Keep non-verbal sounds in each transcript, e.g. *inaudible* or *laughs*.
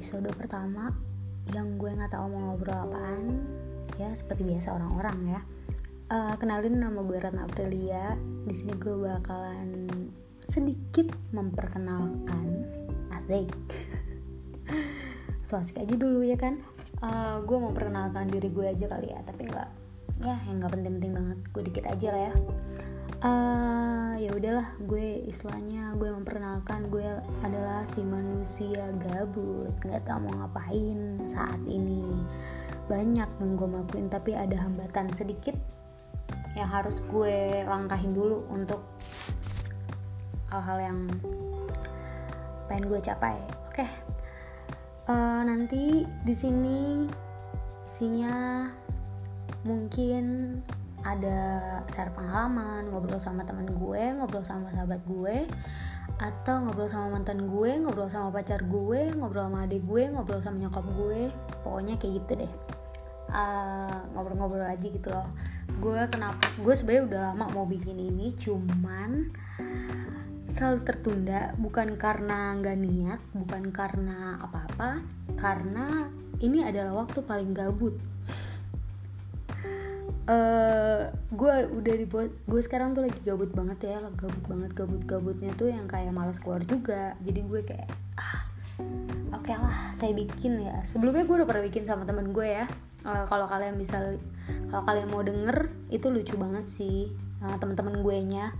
episode pertama yang gue nggak tahu mau ngobrol apaan ya seperti biasa orang-orang ya. Uh, kenalin nama gue Ratna Aprilia. Di sini gue bakalan sedikit memperkenalkan. Asik. *laughs* So asik aja dulu ya kan? Uh, gue mau perkenalkan diri gue aja kali ya tapi nggak ya yang nggak penting-penting banget. Gue dikit aja lah ya. Uh, ya udahlah gue istilahnya gue memperkenalkan gue adalah si manusia gabut. Nggak tahu mau ngapain saat ini. Banyak yang gue lakuin tapi ada hambatan sedikit yang harus gue langkahin dulu untuk hal-hal yang pengen gue capai. Oke. Okay. uh, nanti di sini isinya mungkin ada share pengalaman ngobrol sama teman gue ngobrol sama sahabat gue atau ngobrol sama mantan gue ngobrol sama pacar gue ngobrol sama adik gue ngobrol sama nyokap gue. Pokoknya kayak gitu deh. Ngobrol ngobrol-ngobrol aja gitu loh. Gue kenapa gue sebenarnya udah lama mau bikin ini cuman selalu tertunda. Bukan karena nggak niat bukan karena apa-apa karena ini adalah waktu paling gabut uh, gue udah dibuat gue sekarang tuh lagi gabut banget ya gabut banget gabut gabutnya tuh yang kayak malas keluar juga. Jadi gue kayak ah oke okay lah saya bikin ya. Sebelumnya gue udah pernah bikin sama temen gue ya. Uh, kalau kalian bisa kalau kalian mau denger itu lucu banget sih uh, teman-teman gue nya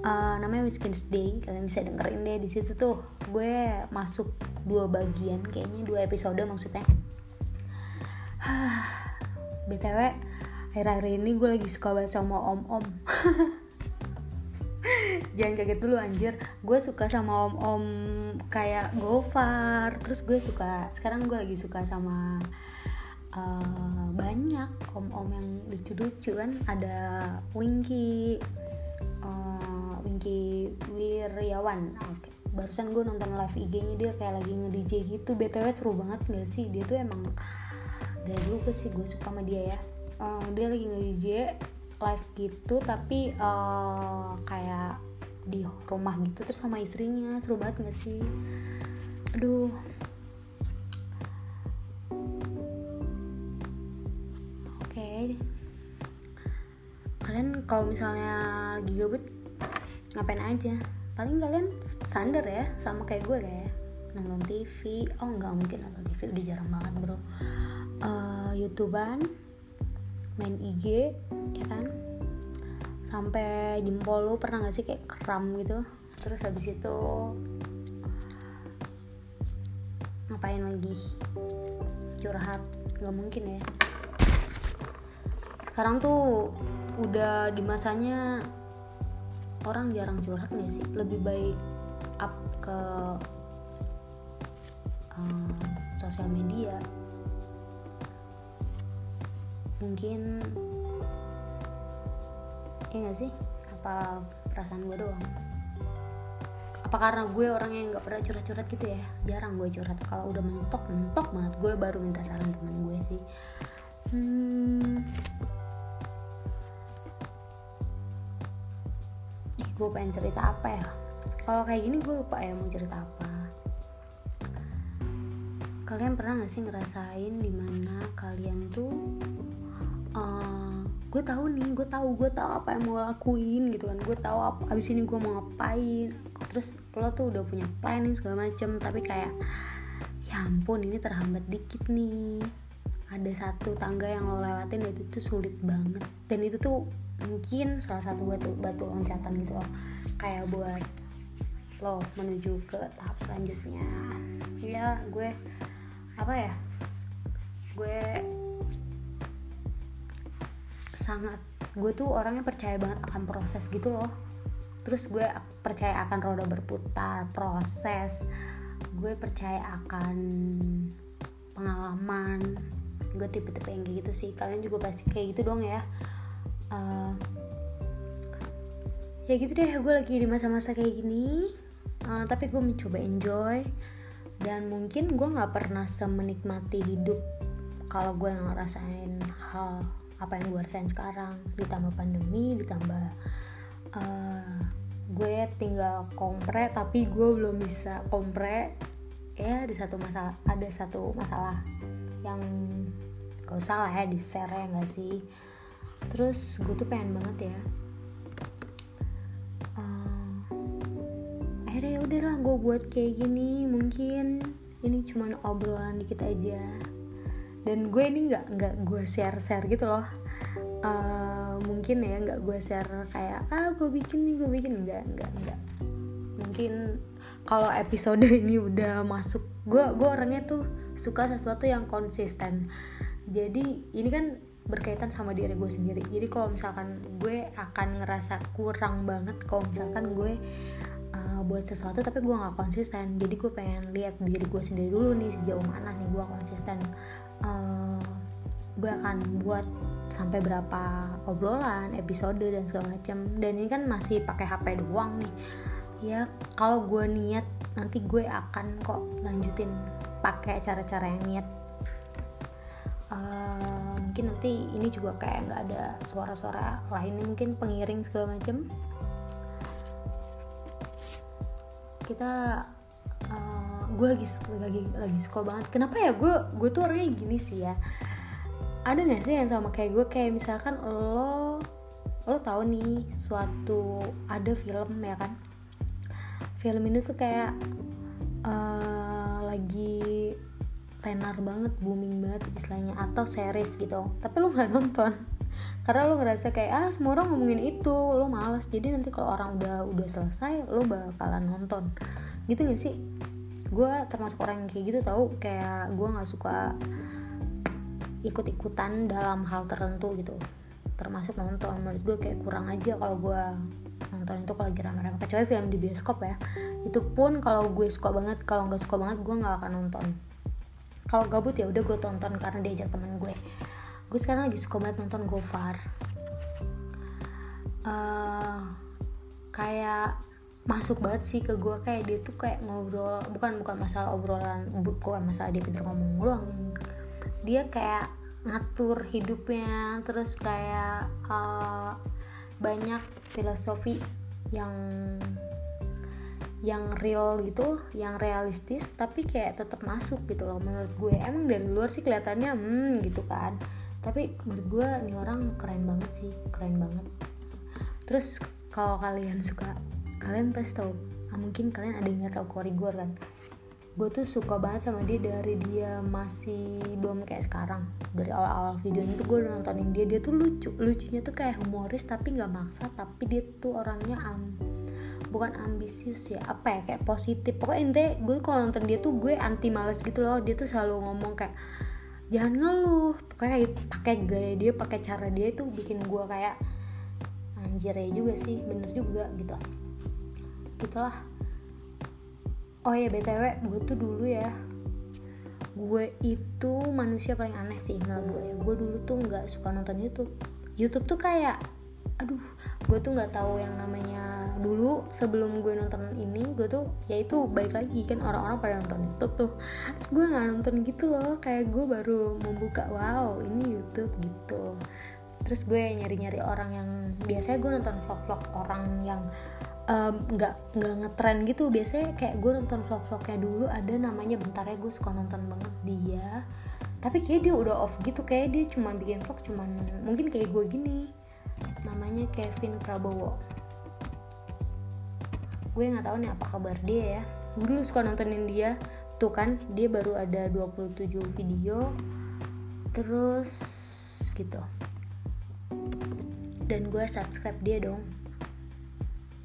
uh, namanya Whiskins Day kalian bisa dengerin deh. Di situ tuh gue masuk dua bagian kayaknya dua episode maksudnya. *sighs* Btw akhir-akhir ini gue lagi suka banget sama om-om. *laughs* Jangan kaget dulu anjir. Gue suka sama om-om kayak Gofar. Terus gue suka sekarang gue lagi suka sama uh, banyak om-om yang lucu-lucu kan. Ada Winky uh, Winky Wiryawan okay. barusan gue nonton live IG-nya dia kayak lagi nge-DJ gitu. BTW seru banget gak sih? Dia tuh emang dari dulu sih gue suka sama dia ya uh, dia lagi nge-DJ live gitu tapi uh, kayak di rumah gitu terus sama istrinya. Seru banget gak sih? Aduh. Oke. Okay. kalian kalau misalnya lagi gabut ngapain aja? Paling kalian standar ya sama kayak gue kayak nonton TV oh nggak mungkin nonton TV udah jarang banget bro. Uh, main IG ya kan? Sampai jempol lu pernah gak sih kayak kram gitu? Terus habis itu ngapain lagi? Curhat nggak mungkin ya. Sekarang tuh udah di masanya orang jarang curhat nih sih. Lebih baik up ke uh, sosial media mungkin ya gak sih? Apa perasaan gue doang? Apa karena gue orang yang nggak pernah curhat-curhat gitu ya? Jarang gue curhat. Kalau udah mentok mentok banget. Gue baru minta saran teman gue sih. Hmm, ih gue pengen cerita apa ya? Kalau kayak gini gue lupa ya mau cerita apa. Kalian pernah gak sih ngerasain di mana kalian tuh uh, gue tahu nih gue tahu gue tahu apa yang mau lakuin gitu kan. Gue tahu apa abis ini gue mau ngapain? Terus lo tuh udah punya planning segala macem. Tapi kayak ya ampun ini terhambat dikit nih. Ada satu tangga yang lo lewatin dan itu tuh sulit banget. Dan itu tuh mungkin salah satu batu batu loncatan gitu loh. Kayak buat lo menuju ke tahap selanjutnya. Ya gue apa ya gue sangat gue tuh orangnya percaya banget akan proses gitu loh. Terus gue percaya akan roda berputar proses. Gue percaya akan pengalaman. Gue tipe-tipe yang kayak gitu sih. Kalian juga pasti kayak gitu dong ya. Uh, ya gitu deh gue lagi di masa-masa kayak gini. Uh, tapi gue mencoba enjoy. Dan mungkin gue nggak pernah semenikmati hidup kalau gue ngerasain hal apa yang gue rasain sekarang. Ditambah pandemi ditambah uh, gue tinggal kompre tapi gue belum bisa kompre ya di satu masalah ada satu masalah yang gak usah lah ya di share ya gak sih. Terus gue tuh pengen banget ya uh, akhirnya ya udahlah gue buat kayak gini mungkin ini cuma obrolan dikit aja dan gue ini nggak nggak gue share share gitu loh. Uh, mungkin ya nggak gue share kayak ah gue bikin nih gue bikin. Nggak nggak nggak. Mungkin kalau episode *laughs* ini udah masuk gue gue orangnya tuh suka sesuatu yang konsisten. Jadi ini kan berkaitan sama diri gue sendiri. Jadi kalau misalkan gue akan ngerasa kurang banget kalau misalkan gue uh, buat sesuatu tapi gue nggak konsisten. Jadi gue pengen lihat diri gue sendiri dulu nih sejauh mana nih gue konsisten uh, gue akan buat sampai berapa obrolan episode dan segala macam dan ini kan masih pakai HP doang nih. Ya kalau gue niat nanti gue akan kok lanjutin pakai cara-cara yang niat. Uh, mungkin nanti ini juga kayak nggak ada suara-suara lainnya mungkin pengiring segala macam kita gue lagi lagi lagi suka banget. Kenapa ya? Gue gue tuh orangnya gini sih ya. Ada nggak sih yang sama kayak gue? Kayak misalkan lo lo tahu nih suatu ada film ya kan? Film ini tuh kayak uh, lagi tenar banget booming banget istilahnya atau series gitu. Tapi lo nggak nonton. *laughs* Karena lo ngerasa kayak ah semua orang ngomongin itu lo males. Jadi nanti kalau orang udah udah selesai lo bakalan nonton. Gitu gak sih gue termasuk orang yang kayak gitu tau kayak gue nggak suka ikut-ikutan dalam hal tertentu gitu. Termasuk nonton menurut gue kayak kurang aja kalau gue nonton itu kalau lagi rame-rame kecuali film di bioskop ya. Itu pun kalau gue suka banget kalau nggak suka banget gue nggak akan nonton. Kalau gabut ya udah gue tonton karena diajak temen gue. Gue sekarang lagi suka banget nonton Gofar. Uh, kayak masuk banget sih ke gue kayak dia tuh kayak ngobrol bukan bukan masalah obrolan bukan masalah dia pintar ngomong mulu dia kayak ngatur hidupnya terus kayak uh, banyak filosofi yang yang real gitu, yang realistis, tapi kayak tetap masuk gitu loh menurut gue. Emang dari luar sih kelihatannya hmm gitu kan, tapi menurut gue nih orang keren banget sih, keren banget. Terus kalau kalian suka, kalian pasti tahu, ah, mungkin kalian ada yang tahu Korigor kan? gue tuh suka banget sama dia dari dia masih belum kayak sekarang. Dari awal-awal videonya tuh gue udah nontonin dia. Dia tuh lucu lucunya tuh kayak humoris tapi nggak maksa. Tapi dia tuh orangnya am bukan ambisius ya apa ya kayak positif. Pokoknya intinya gue kalau nonton dia tuh gue anti males gitu loh. Dia tuh selalu ngomong kayak jangan ngeluh. Pokoknya pakai gaya dia pakai cara dia itu bikin gue kayak anjir ya juga sih bener juga gitu gitulah. Oh ya btw gue tuh dulu ya gue itu manusia paling aneh sih menurut gue ya. Gue dulu tuh nggak suka nonton YouTube. YouTube tuh kayak aduh gue tuh nggak tahu yang namanya dulu sebelum gue nonton ini gue tuh ya itu baik lagi kan orang-orang pada nonton YouTube tuh. Terus gue nggak nonton gitu loh kayak gue baru membuka wow ini YouTube gitu. Terus gue nyari-nyari orang yang biasanya gue nonton vlog-vlog orang yang nggak um, nggak ngetren gitu. Biasanya kayak gue nonton vlog-vlognya dulu ada namanya bentar ya gue suka nonton banget dia. Tapi kayak dia udah off gitu kayak dia cuma bikin vlog cuman mungkin kayak gue gini. Namanya Kevin Prabowo. Gue nggak tahu nih apa kabar dia ya. Gue dulu suka nontonin dia. Tuh kan dia baru ada 27 video. Terus gitu. Dan gue subscribe dia dong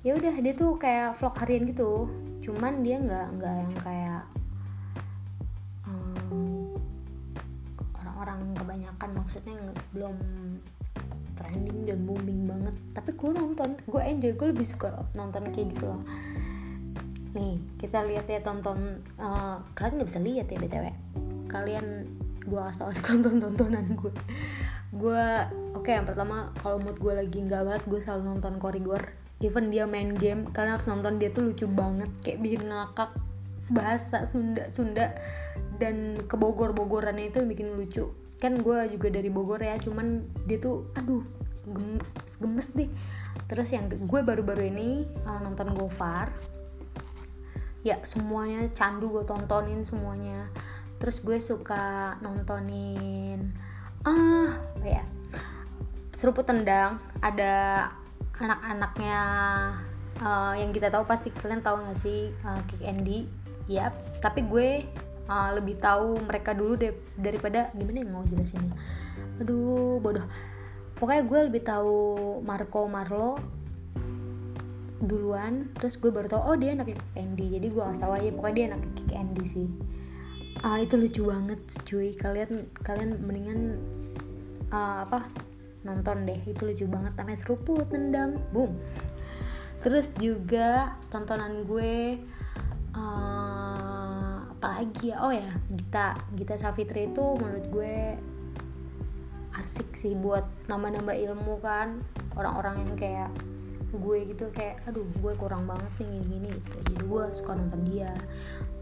ya udah dia tuh kayak vlog harian gitu. Cuman dia nggak nggak yang kayak orang-orang um, kebanyakan. Maksudnya belum trending dan booming banget. Tapi gue nonton gue enjoy. Gue lebih suka nonton kayak gitu loh. Nih kita lihat ya tonton uh, kalian nggak bisa lihat ya btw kalian gue kasih tau tonton tontonan gue gue oke okay, yang pertama kalau mood gue lagi nggak banget gue selalu nonton korigor even dia main game kalian harus nonton dia tuh lucu banget. Kayak bikin ngakak bahasa Sunda Sunda. Dan kebogor bogorannya itu bikin lucu. Kan gue juga dari Bogor ya cuman dia tuh aduh gemes gemes deh. Terus yang gue baru-baru ini uh, nonton Gofar ya semuanya candu gue tontonin semuanya. Terus gue suka nontonin ah ya seruput tendang. Ada anak-anaknya uh, yang kita tahu pasti kalian tahu gak sih uh, Kick Andy? Ya tapi gue uh, lebih tahu mereka dulu deh daripada gimana yang mau jelasin aduh bodoh. Pokoknya gue lebih tahu Marco Marlo duluan terus gue baru tahu oh dia anak Kick Andy. Jadi gue kasih tahu aja pokoknya dia anak Kick Andy sih. Uh, itu lucu banget cuy. Kalian kalian mendingan uh, apa nonton deh itu lucu banget. Namanya seruput tendang boom. Terus juga tontonan gue uh, apa lagi ya? Oh ya Gita. Gita Savitri itu menurut gue asik sih buat nambah-nambah ilmu kan. Orang-orang yang kayak gue gitu kayak aduh gue kurang banget nih gini, gini gitu. Jadi gue suka nonton dia.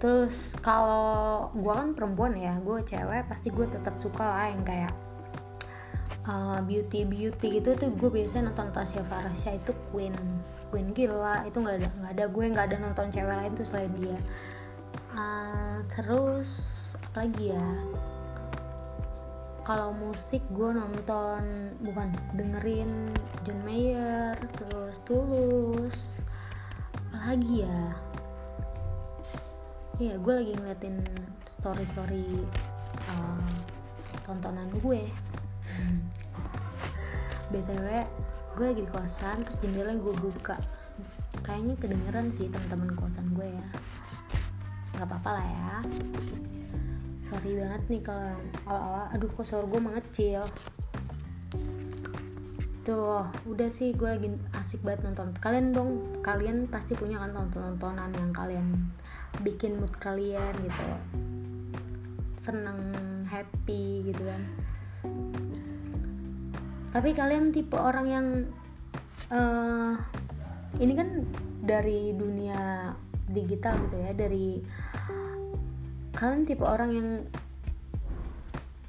Terus kalau gue kan perempuan ya gue cewek pasti gue tetap suka lah yang kayak uh, beauty beauty gitu tuh gue biasa nonton Tasya Farasya itu Queen Queen gila itu nggak ada nggak ada gue nggak ada nonton cewek lain tuh selain dia. Uh, terus apa lagi ya? Kalau musik gue nonton bukan dengerin John Mayer terus Tulus lagi ya? Iya, gue lagi ngeliatin story-story uh, tontonan gue btw gue lagi di kosan terus jendela gue buka. Kayaknya kedengeran sih teman-teman kosan gue ya. Nggak apa-apa lah ya. Sorry banget nih kalau awal-awal aduh kok suara gue mengecil. Tuh udah sih gue lagi asik banget nonton. Kalian dong kalian pasti punya kan tonton-tontonan yang kalian bikin mood kalian gitu. Seneng happy gitu kan tapi kalian tipe orang yang uh, ini kan dari dunia digital gitu ya dari kalian tipe orang yang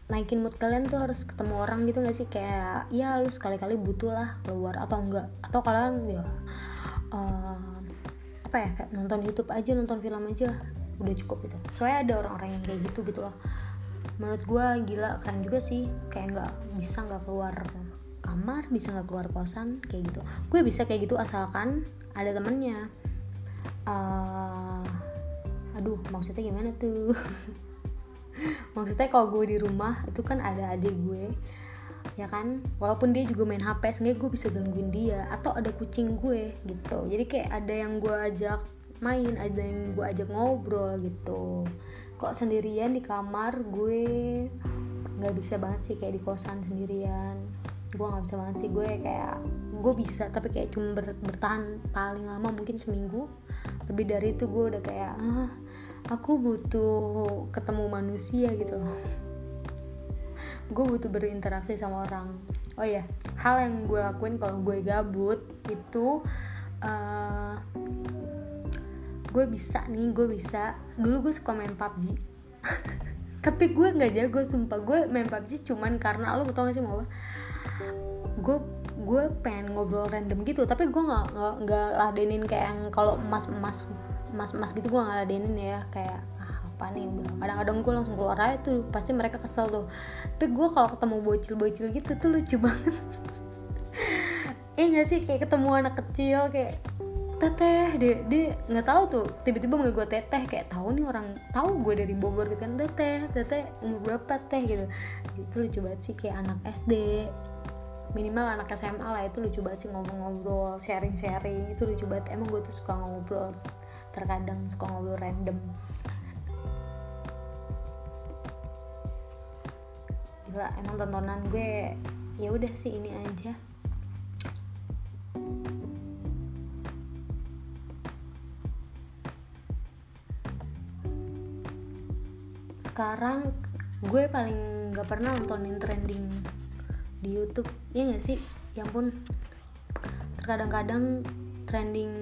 naikin mood kalian tuh harus ketemu orang gitu gak sih? Kayak ya lu sekali-kali butuh lah keluar atau enggak atau kalian ya uh, apa ya kayak nonton YouTube aja nonton film aja udah cukup gitu. Soalnya ada orang-orang yang kayak gitu gitu loh. Menurut gue gila keren juga sih. Kayak nggak bisa nggak keluar kamar bisa nggak keluar kosan kayak gitu. Gue bisa kayak gitu asalkan ada temennya. Uh, aduh maksudnya gimana tuh? *laughs* Maksudnya kalau gue di rumah itu kan ada adik gue ya kan? Walaupun dia juga main hp sehingga gue bisa gangguin dia atau ada kucing gue gitu. Jadi kayak ada yang gue ajak main ada yang gue ajak ngobrol gitu. Kok sendirian di kamar gue nggak bisa banget sih kayak di kosan sendirian gue nggak bisa banget sih gue kayak gue bisa tapi kayak cuma ber, bertahan paling lama mungkin seminggu. Lebih dari itu gue udah kayak ah aku butuh ketemu manusia gitu loh. *laughs* Gue butuh berinteraksi sama orang. Oh ya hal yang gue lakuin kalau gue gabut itu uh, gue bisa nih gue bisa dulu gue suka main PUBG *laughs* tapi gue nggak jago sumpah. Gue main PUBG cuman karena lo tau gak sih mau apa gue gue pengen ngobrol random gitu tapi gue nggak nggak ladenin kayak yang kalau emas emas emas emas gitu gue nggak ladenin ya. Kayak ah, apa nih? Kadang-kadang gue langsung keluar aja tuh pasti mereka kesel tuh. Tapi gue kalau ketemu bocil-bocil gitu tuh lucu *laughs* banget. Eh gak sih? Kayak ketemu anak kecil kayak teteh dia dia nggak tahu tuh. Tiba-tiba manggil gue teteh kayak tahu nih orang tahu gue dari Bogor gitu kan teteh teteh umur berapa teh? Gitu. Itu lucu banget sih kayak anak SD minimal anak SMA lah itu lucu banget sih ngomong-ngobrol sharing-sharing itu lucu banget. Emang gue tuh suka ngobrol terkadang suka ngobrol random. Gila emang tontonan gue ya udah sih ini aja. Sekarang gue paling gak pernah nontonin trending di YouTube. Ya gak sih? Ya ampun. Terkadang-kadang trending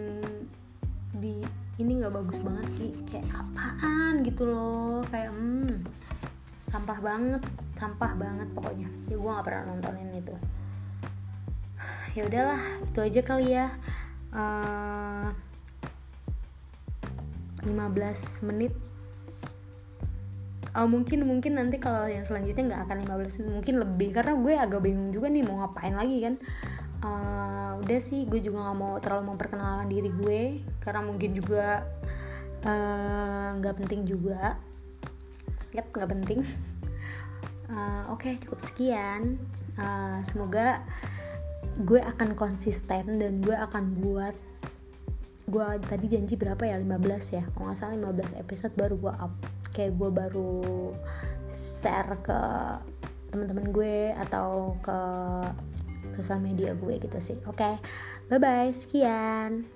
di ini nggak bagus banget Ki. kayak apaan gitu loh. Kayak hmm sampah banget sampah banget pokoknya. Ya gue nggak pernah nontonin itu. Ya udahlah itu aja kali ya. Uh, 15 menit uh, mungkin mungkin nanti kalau yang selanjutnya nggak akan 15 menit mungkin lebih. Karena gue agak bingung juga nih mau ngapain lagi kan. Uh, udah sih gue juga nggak mau terlalu memperkenalkan diri gue. Karena mungkin juga nggak uh, penting juga. Yep nggak penting. Uh, *laughs* oke okay, cukup sekian. Uh, semoga gue akan konsisten dan gue akan buat gue tadi janji berapa ya? 15 ya? Kalau nggak salah 15 episode baru gue up kayak gue baru share ke teman-teman gue atau ke sosial media gue gitu sih oke okay. bye bye sekian